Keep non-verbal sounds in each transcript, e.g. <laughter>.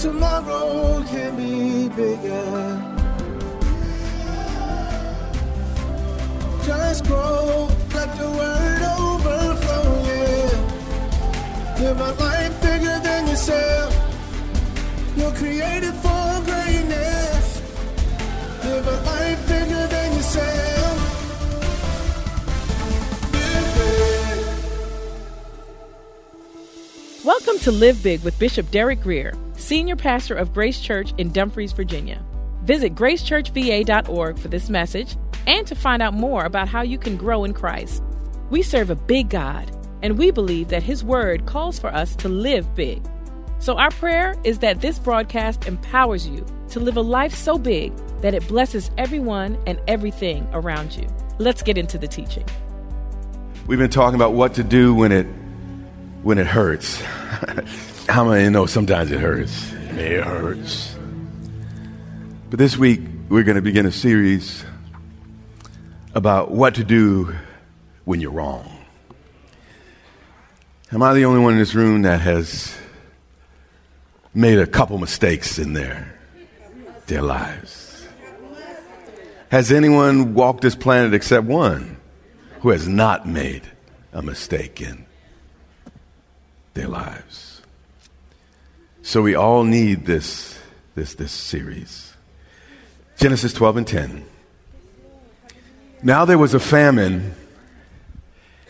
tomorrow can be bigger. Just grow, let the word overflow, yeah. Live a life bigger than yourself. You're created for greatness. Live a life bigger than yourself. Welcome to Live Big with Bishop Derek Grier, Senior Pastor of Grace Church in Dumfries, Virginia. Visit gracechurchva.org for this message and to find out more about how you can grow in Christ. We serve a big God, and we believe that His Word calls for us to live big. So, our prayer is that this broadcast empowers you to live a life so big that it blesses everyone and everything around you. Let's get into the teaching. We've been talking about what to do when it when it hurts. <laughs> How many know sometimes it hurts? It hurts. But this week we're going to begin a series about what to do when you're wrong. Am I the only one in this room that has made a couple mistakes in their their lives? Has anyone walked this planet except one who has not made a mistake in their lives? So we all need this this this series. Genesis 12 and 10. Now there was a famine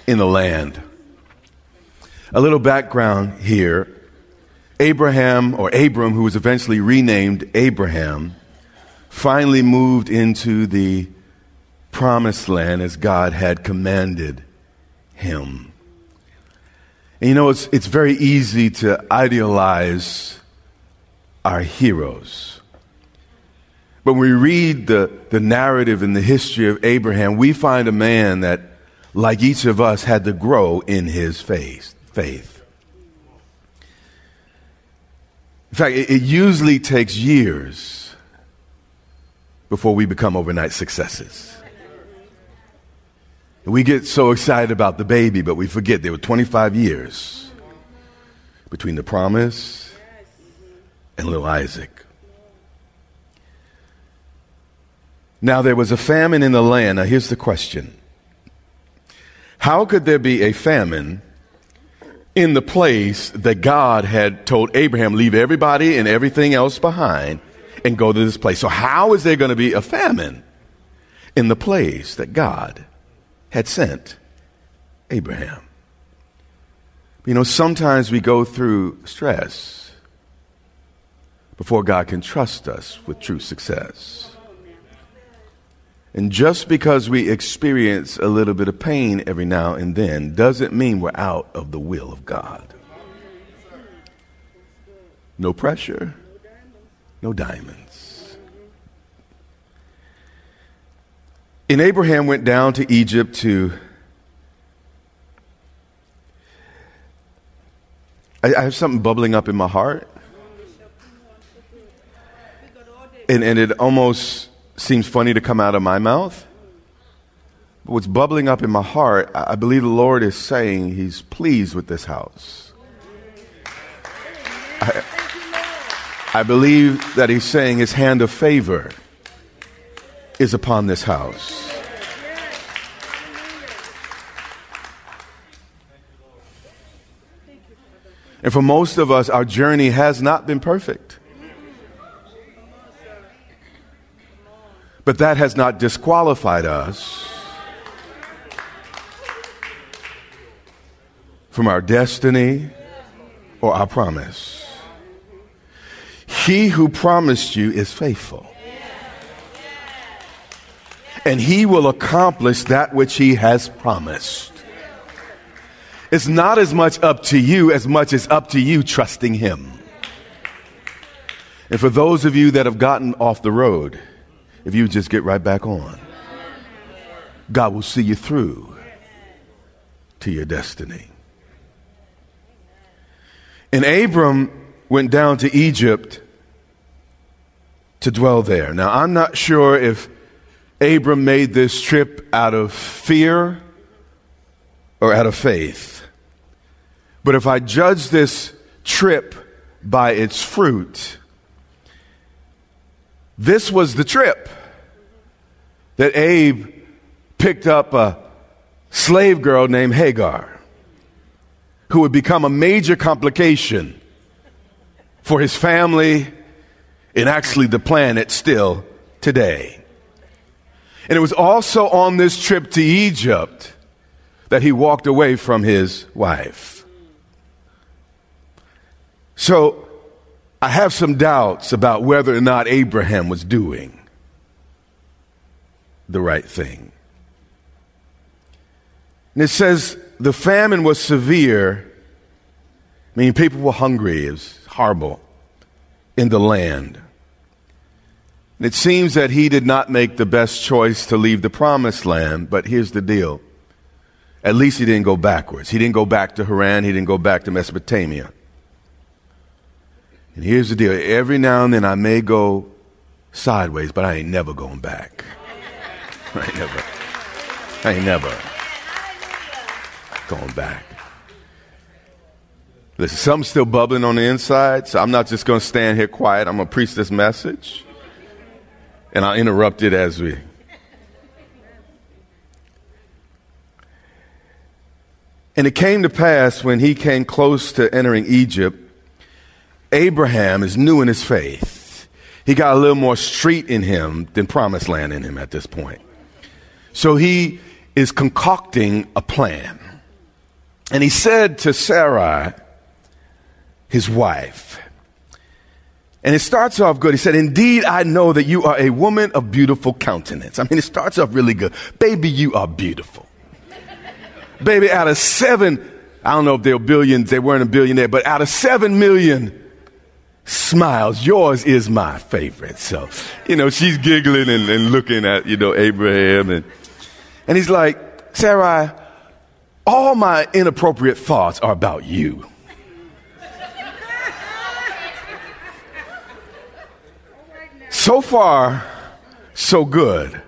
in the land. A little background here. Abraham, or Abram, who was eventually renamed Abraham, finally moved into the promised land as God had commanded him. And you know, it's, it's very easy to idealize our heroes. But when we read the, the narrative and the history of Abraham, we find a man that, like each of us, had to grow in his faith. faith. In fact, it, it usually takes years before we become overnight successes. We get so excited about the baby, but we forget there were 25 years between the promise and little Isaac. Now there was a famine in the land. Now here's the question How could there be a famine in the place that God had told Abraham, leave everybody and everything else behind and go to this place? So, how is there going to be a famine in the place that God had sent Abraham? You know, sometimes we go through stress before God can trust us with true success. And just because we experience a little bit of pain every now and then doesn't mean we're out of the will of God. No pressure, no diamonds. And Abraham went down to Egypt to. I, I have something bubbling up in my heart. And, and it almost seems funny to come out of my mouth. But what's bubbling up in my heart, I believe the Lord is saying He's pleased with this house. I, I believe that He's saying His hand of favor is upon this house. And for most of us, our journey has not been perfect. But that has not disqualified us from our destiny or our promise. He who promised you is faithful. And he will accomplish that which he has promised. It's not as much up to you as much as up to you trusting Him. And for those of you that have gotten off the road, if you just get right back on, God will see you through to your destiny. And Abram went down to Egypt to dwell there. Now, I'm not sure if Abram made this trip out of fear or out of faith. But if I judge this trip by its fruit, this was the trip that Abe picked up a slave girl named Hagar, who would become a major complication for his family and actually the planet still today. And it was also on this trip to Egypt that he walked away from his wife. So I have some doubts about whether or not Abraham was doing the right thing. And it says the famine was severe, I mean, people were hungry, it was horrible in the land. And it seems that he did not make the best choice to leave the promised land, but here's the deal. At least he didn't go backwards. He didn't go back to Haran, he didn't go back to Mesopotamia. And here's the deal every now and then I may go sideways, but I ain't never going back. <laughs> I ain't never. I ain't never going back. Listen, something's still bubbling on the inside, so I'm not just going to stand here quiet. I'm going to preach this message. And I'll interrupt it as we. And it came to pass when he came close to entering Egypt, Abraham is new in his faith. He got a little more street in him than promised land in him at this point. So he is concocting a plan. And he said to Sarai, his wife, and it starts off good. He said, Indeed, I know that you are a woman of beautiful countenance. I mean, it starts off really good. Baby, you are beautiful. Baby, out of seven, I don't know if they were billions, they weren't a billionaire, but out of seven million smiles, yours is my favorite. So, you know, she's giggling and, and looking at, you know, Abraham. And, and he's like, Sarai, all my inappropriate thoughts are about you. So far, so good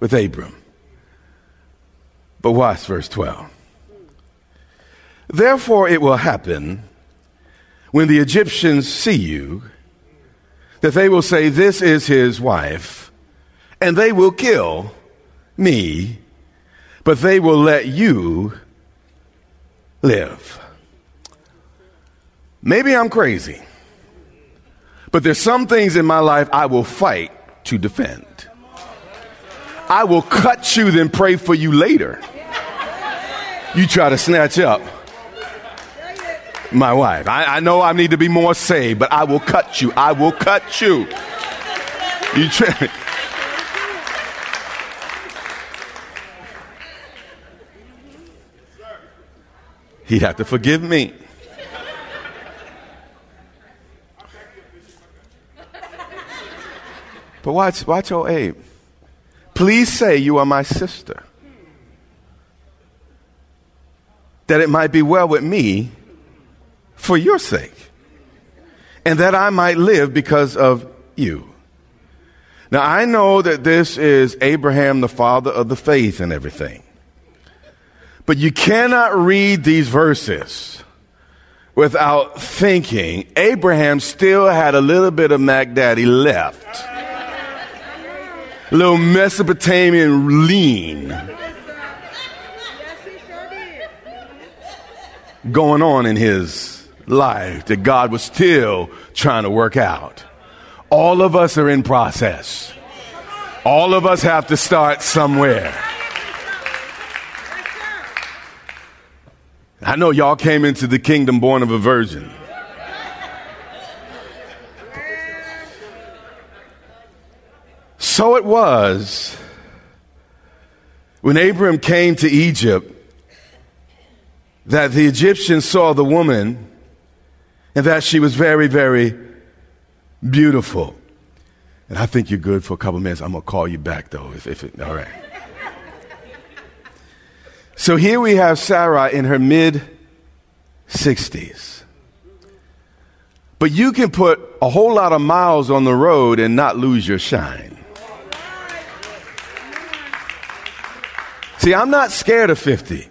with Abram. But watch verse 12. Therefore, it will happen when the Egyptians see you that they will say, This is his wife, and they will kill me, but they will let you live. Maybe I'm crazy. But there's some things in my life I will fight to defend. I will cut you, then pray for you later. You try to snatch up my wife. I, I know I need to be more saved, but I will cut you. I will cut you. You try. <laughs> He'd have to forgive me. But watch, watch old Abe. Please say you are my sister. That it might be well with me for your sake. And that I might live because of you. Now I know that this is Abraham, the father of the faith and everything. But you cannot read these verses without thinking Abraham still had a little bit of Mac Daddy left little Mesopotamian lean going on in his life that God was still trying to work out. All of us are in process. All of us have to start somewhere. I know y'all came into the kingdom born of a virgin. So it was when Abram came to Egypt that the Egyptians saw the woman and that she was very, very beautiful. And I think you're good for a couple minutes. I'm going to call you back, though, if, if it, all right. so here we have Sarah in her mid 60s. But you can put a whole lot of miles on the road and not lose your shine. See, I'm not scared of 50.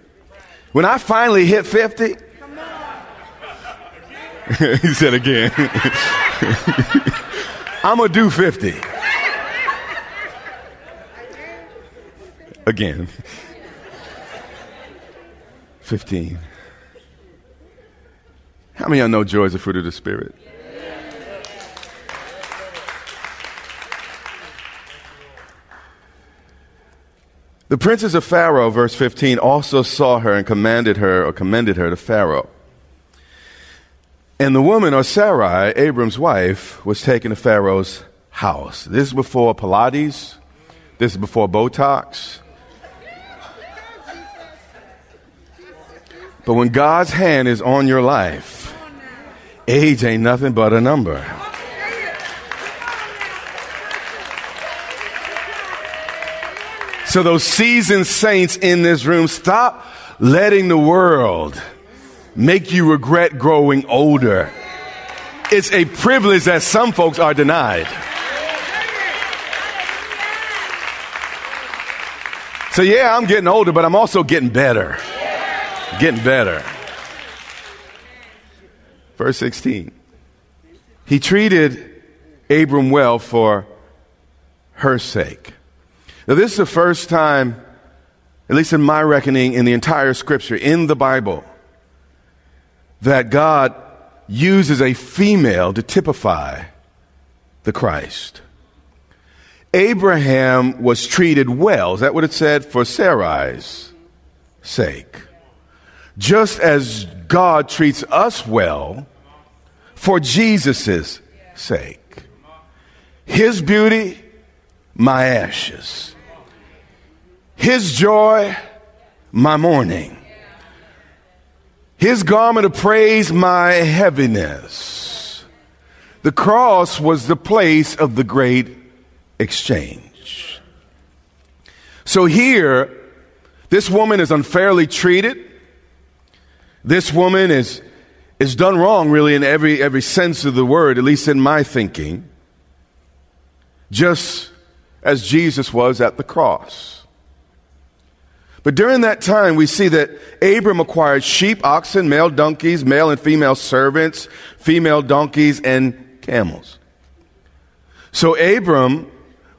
When I finally hit 50, <laughs> he said again, I'm going to do 50. Again. 15. How many of y'all know joy is the fruit of the Spirit? The princes of Pharaoh, verse 15, also saw her and commanded her or commended her to Pharaoh. And the woman, or Sarai, Abram's wife, was taken to Pharaoh's house. This is before Pilates. This is before Botox. But when God's hand is on your life, age ain't nothing but a number. So, those seasoned saints in this room, stop letting the world make you regret growing older. It's a privilege that some folks are denied. So, yeah, I'm getting older, but I'm also getting better. Getting better. Verse 16. He treated Abram well for her sake. Now, this is the first time, at least in my reckoning, in the entire scripture, in the Bible, that God uses a female to typify the Christ. Abraham was treated well. Is that what it said? For Sarai's sake. Just as God treats us well for Jesus' sake. His beauty, my ashes. His joy, my mourning. His garment of praise, my heaviness. The cross was the place of the great exchange. So here, this woman is unfairly treated. This woman is, is done wrong, really, in every, every sense of the word, at least in my thinking, just as Jesus was at the cross. But during that time, we see that Abram acquired sheep, oxen, male donkeys, male and female servants, female donkeys, and camels. So Abram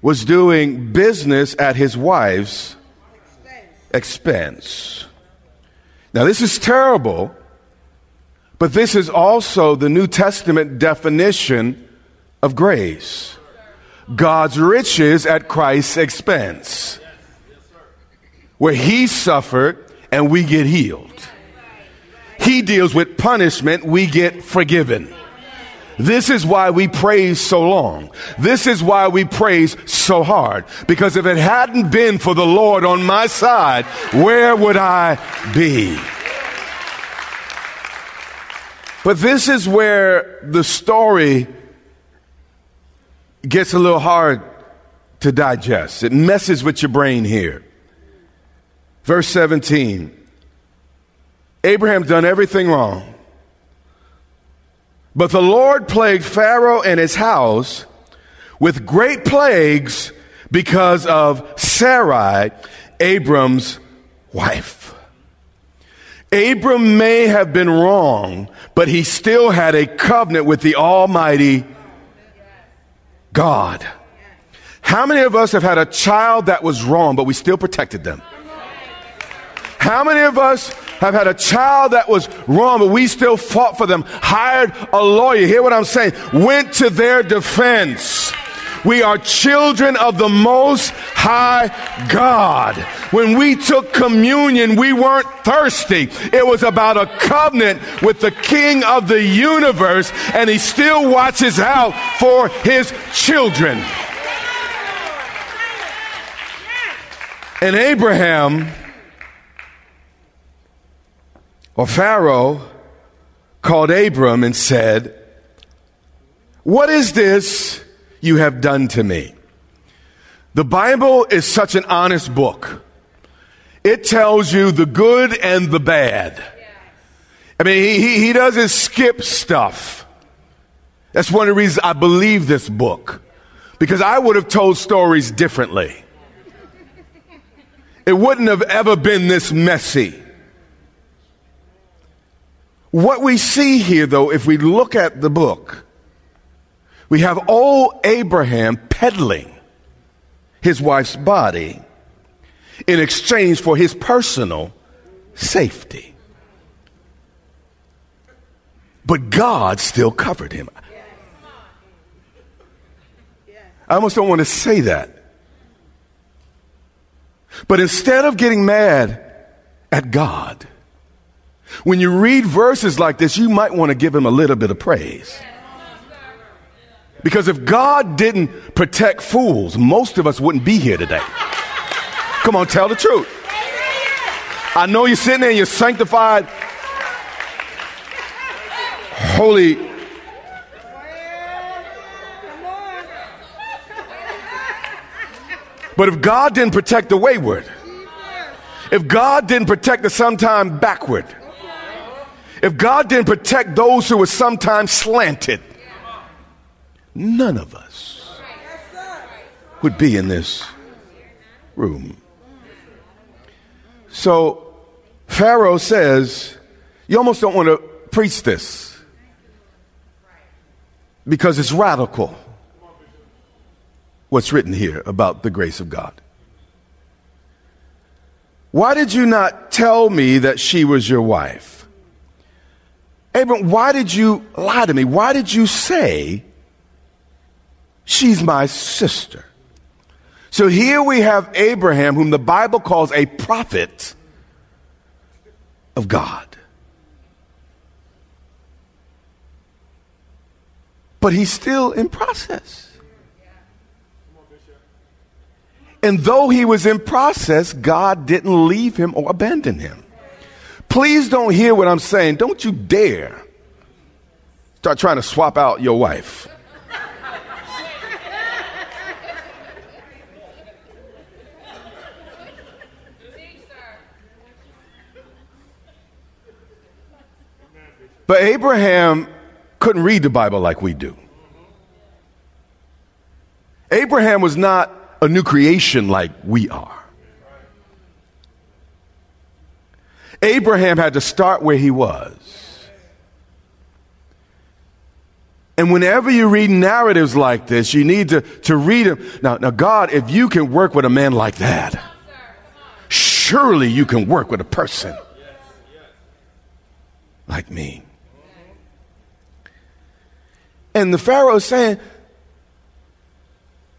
was doing business at his wife's expense. Now, this is terrible, but this is also the New Testament definition of grace God's riches at Christ's expense where he suffered and we get healed. He deals with punishment, we get forgiven. This is why we praise so long. This is why we praise so hard. Because if it hadn't been for the Lord on my side, where would I be? But this is where the story gets a little hard to digest. It messes with your brain here. Verse 17 Abraham done everything wrong. But the Lord plagued Pharaoh and his house with great plagues because of Sarai, Abram's wife. Abram may have been wrong, but he still had a covenant with the Almighty God. How many of us have had a child that was wrong, but we still protected them? How many of us have had a child that was wrong, but we still fought for them, hired a lawyer, hear what I'm saying, went to their defense. We are children of the Most High God. When we took communion, we weren't thirsty. It was about a covenant with the King of the universe, and He still watches out for His children. And Abraham or Pharaoh called Abram and said, What is this you have done to me? The Bible is such an honest book. It tells you the good and the bad. I mean, he, he doesn't skip stuff. That's one of the reasons I believe this book, because I would have told stories differently. It wouldn't have ever been this messy. What we see here, though, if we look at the book, we have old Abraham peddling his wife's body in exchange for his personal safety. But God still covered him. I almost don't want to say that. But instead of getting mad at God, when you read verses like this, you might want to give him a little bit of praise. Because if God didn't protect fools, most of us wouldn't be here today. Come on, tell the truth. I know you're sitting there, you're sanctified, holy. But if God didn't protect the wayward, if God didn't protect the sometime backward, if God didn't protect those who were sometimes slanted, none of us would be in this room. So Pharaoh says, You almost don't want to preach this because it's radical what's written here about the grace of God. Why did you not tell me that she was your wife? Abram, why did you lie to me? Why did you say she's my sister? So here we have Abraham, whom the Bible calls a prophet of God. But he's still in process. And though he was in process, God didn't leave him or abandon him. Please don't hear what I'm saying. Don't you dare start trying to swap out your wife. But Abraham couldn't read the Bible like we do. Abraham was not a new creation like we are. Abraham had to start where he was. And whenever you read narratives like this, you need to, to read them. Now, now, God, if you can work with a man like that, surely you can work with a person like me. And the Pharaoh is saying,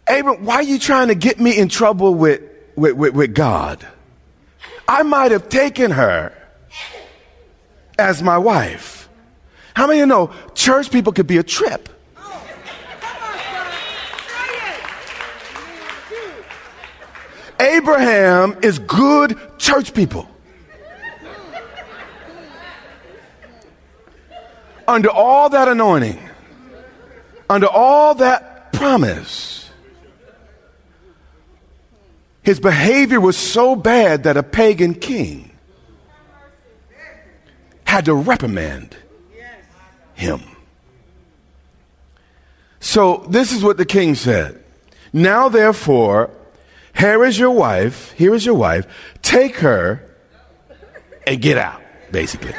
Abram, why are you trying to get me in trouble with, with, with, with God? I might have taken her as my wife. How many of you know church people could be a trip? Abraham is good church people. Under all that anointing, under all that promise, his behavior was so bad that a pagan king had to reprimand him. So this is what the king said. Now therefore, here is your wife, here is your wife, take her and get out, basically.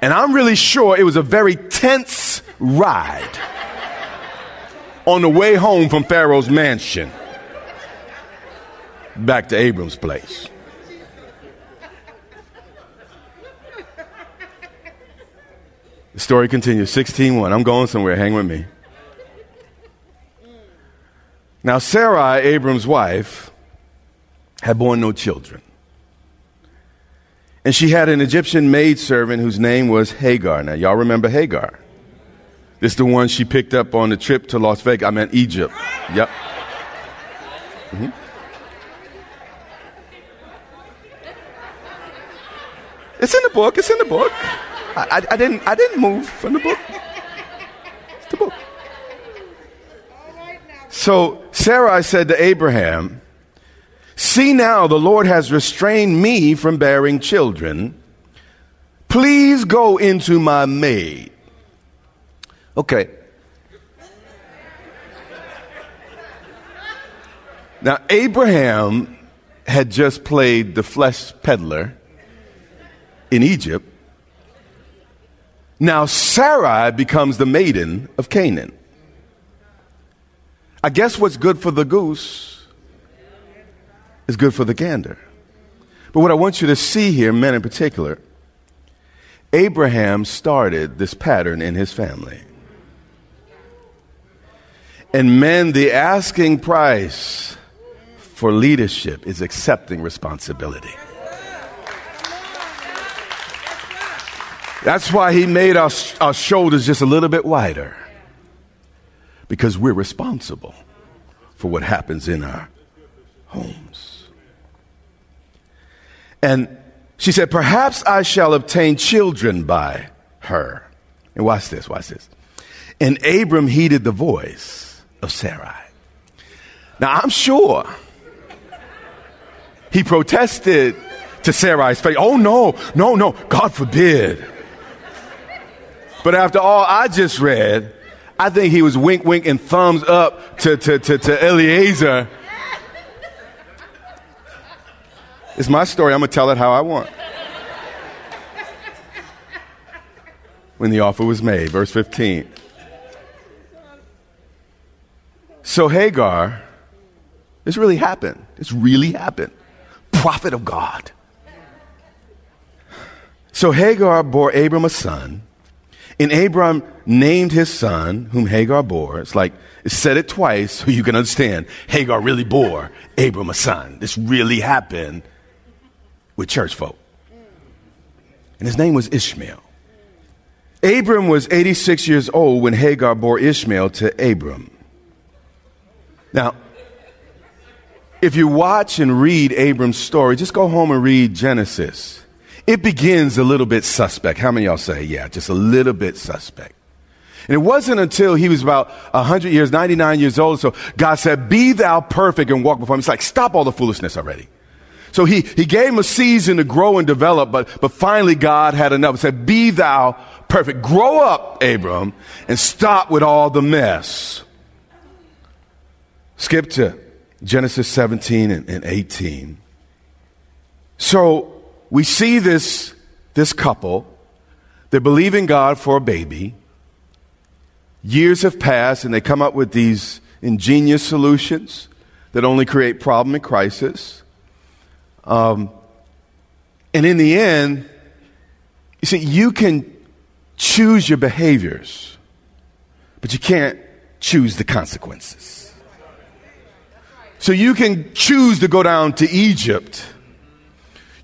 And I'm really sure it was a very tense ride on the way home from Pharaoh's mansion back to Abram's place. The story continues 16:1. I'm going somewhere. Hang with me. Now Sarai, Abram's wife, had borne no children. And she had an Egyptian maidservant whose name was Hagar. Now, y'all remember Hagar? This is the one she picked up on the trip to Las Vegas. I meant Egypt. Yep. Mm-hmm. It's in the book. It's in the book. I, I, I didn't, I didn't move from the book. It's the book. So Sarai said to Abraham, See now, the Lord has restrained me from bearing children. Please go into my maid. Okay. Now, Abraham had just played the flesh peddler in Egypt. Now, Sarai becomes the maiden of Canaan. I guess what's good for the goose is good for the gander. But what I want you to see here, men in particular, Abraham started this pattern in his family. And men, the asking price for leadership is accepting responsibility. That's why he made our, our shoulders just a little bit wider. Because we're responsible for what happens in our homes. And she said, Perhaps I shall obtain children by her. And watch this, watch this. And Abram heeded the voice of Sarai. Now I'm sure he protested to Sarai's face. Oh, no, no, no, God forbid. But after all I just read, I think he was wink, wink, and thumbs up to, to, to, to Eliezer. It's my story. I'm going to tell it how I want. When the offer was made, verse 15. So Hagar, this really happened. This really happened. Prophet of God. So Hagar bore Abram a son and Abram named his son, whom Hagar bore. It's like, it said it twice so you can understand. Hagar really bore Abram a son. This really happened with church folk. And his name was Ishmael. Abram was 86 years old when Hagar bore Ishmael to Abram. Now, if you watch and read Abram's story, just go home and read Genesis it begins a little bit suspect. How many y'all say, yeah, just a little bit suspect? And it wasn't until he was about 100 years, 99 years old, so God said, Be thou perfect and walk before him. It's like, stop all the foolishness already. So he, he gave him a season to grow and develop, but, but finally God had enough. He said, Be thou perfect. Grow up, Abram, and stop with all the mess. Skip to Genesis 17 and, and 18. So we see this, this couple. They believe in God for a baby. Years have passed, and they come up with these ingenious solutions that only create problem and crisis. Um, and in the end, you see, you can choose your behaviors, but you can't choose the consequences. So you can choose to go down to Egypt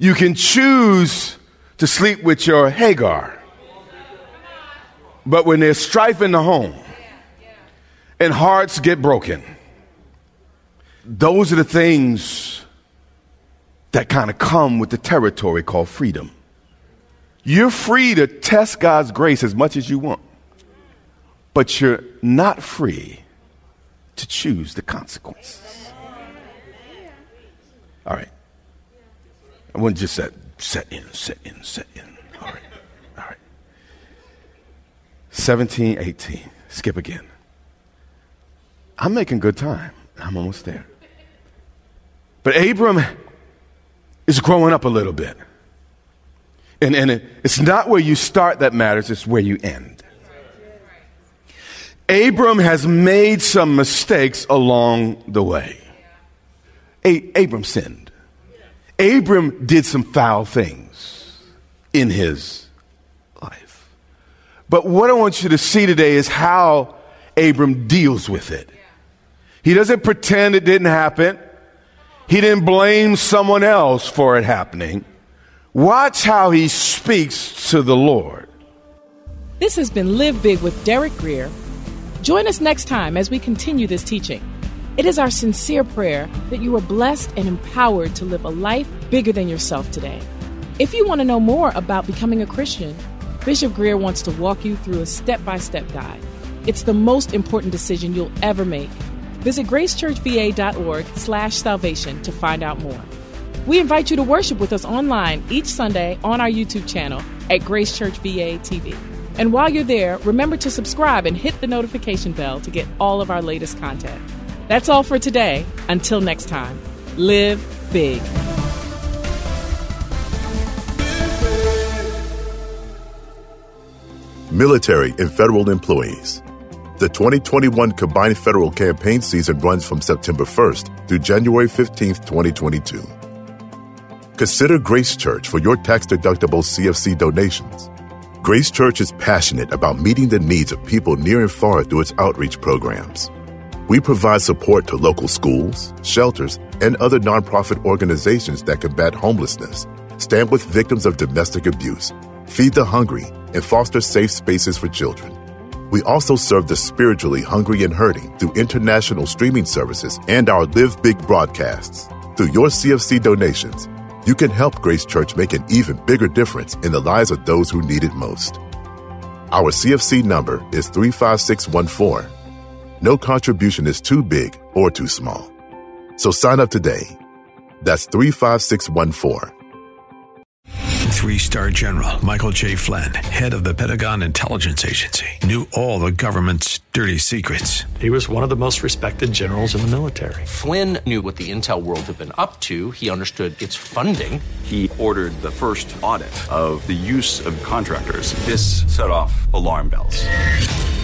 you can choose to sleep with your Hagar. But when there's strife in the home and hearts get broken, those are the things that kind of come with the territory called freedom. You're free to test God's grace as much as you want, but you're not free to choose the consequences. All right. I wouldn't just set, set in, set in, set in. All right. All right. 17, 18. Skip again. I'm making good time. I'm almost there. But Abram is growing up a little bit. And, and it, it's not where you start that matters, it's where you end. Abram has made some mistakes along the way. A- Abram sinned. Abram did some foul things in his life. But what I want you to see today is how Abram deals with it. He doesn't pretend it didn't happen. He didn't blame someone else for it happening. Watch how he speaks to the Lord. This has been Live Big with Derek Grier. Join us next time as we continue this teaching. It is our sincere prayer that you are blessed and empowered to live a life bigger than yourself today. If you want to know more about becoming a Christian, Bishop Grier wants to walk you through a step by step guide. It's the most important decision you'll ever make. Visit gracechurchva.org slash salvation to find out more. We invite you to worship with us online each Sunday on our YouTube channel at Grace Church VA TV. And while you're there, remember to subscribe and hit the notification bell to get all of our latest content. That's all for today. Until next time, live big. Military and federal employees. The 2021 combined federal campaign season runs from September 1st through January 15th, 2022. Consider Grace Church for your tax deductible CFC donations. Grace Church is passionate about meeting the needs of people near and far through its outreach programs. We provide support to local schools, shelters, and other nonprofit organizations that combat homelessness, stand with victims of domestic abuse, feed the hungry, and foster safe spaces for children. We also serve the spiritually hungry and hurting through international streaming services and our Live Big broadcasts. Through your CFC donations, you can help Grace Church make an even bigger difference in the lives of those who need it most. Our CFC number is 35614. No contribution is too big or too small. So sign up today. That's 35614. Three star general Michael J. Flynn, head of the Pentagon Intelligence Agency, knew all the government's dirty secrets. He was one of the most respected generals in the military. Flynn knew what the intel world had been up to. He understood its funding. He ordered the first audit of the use of contractors. This set off alarm bells.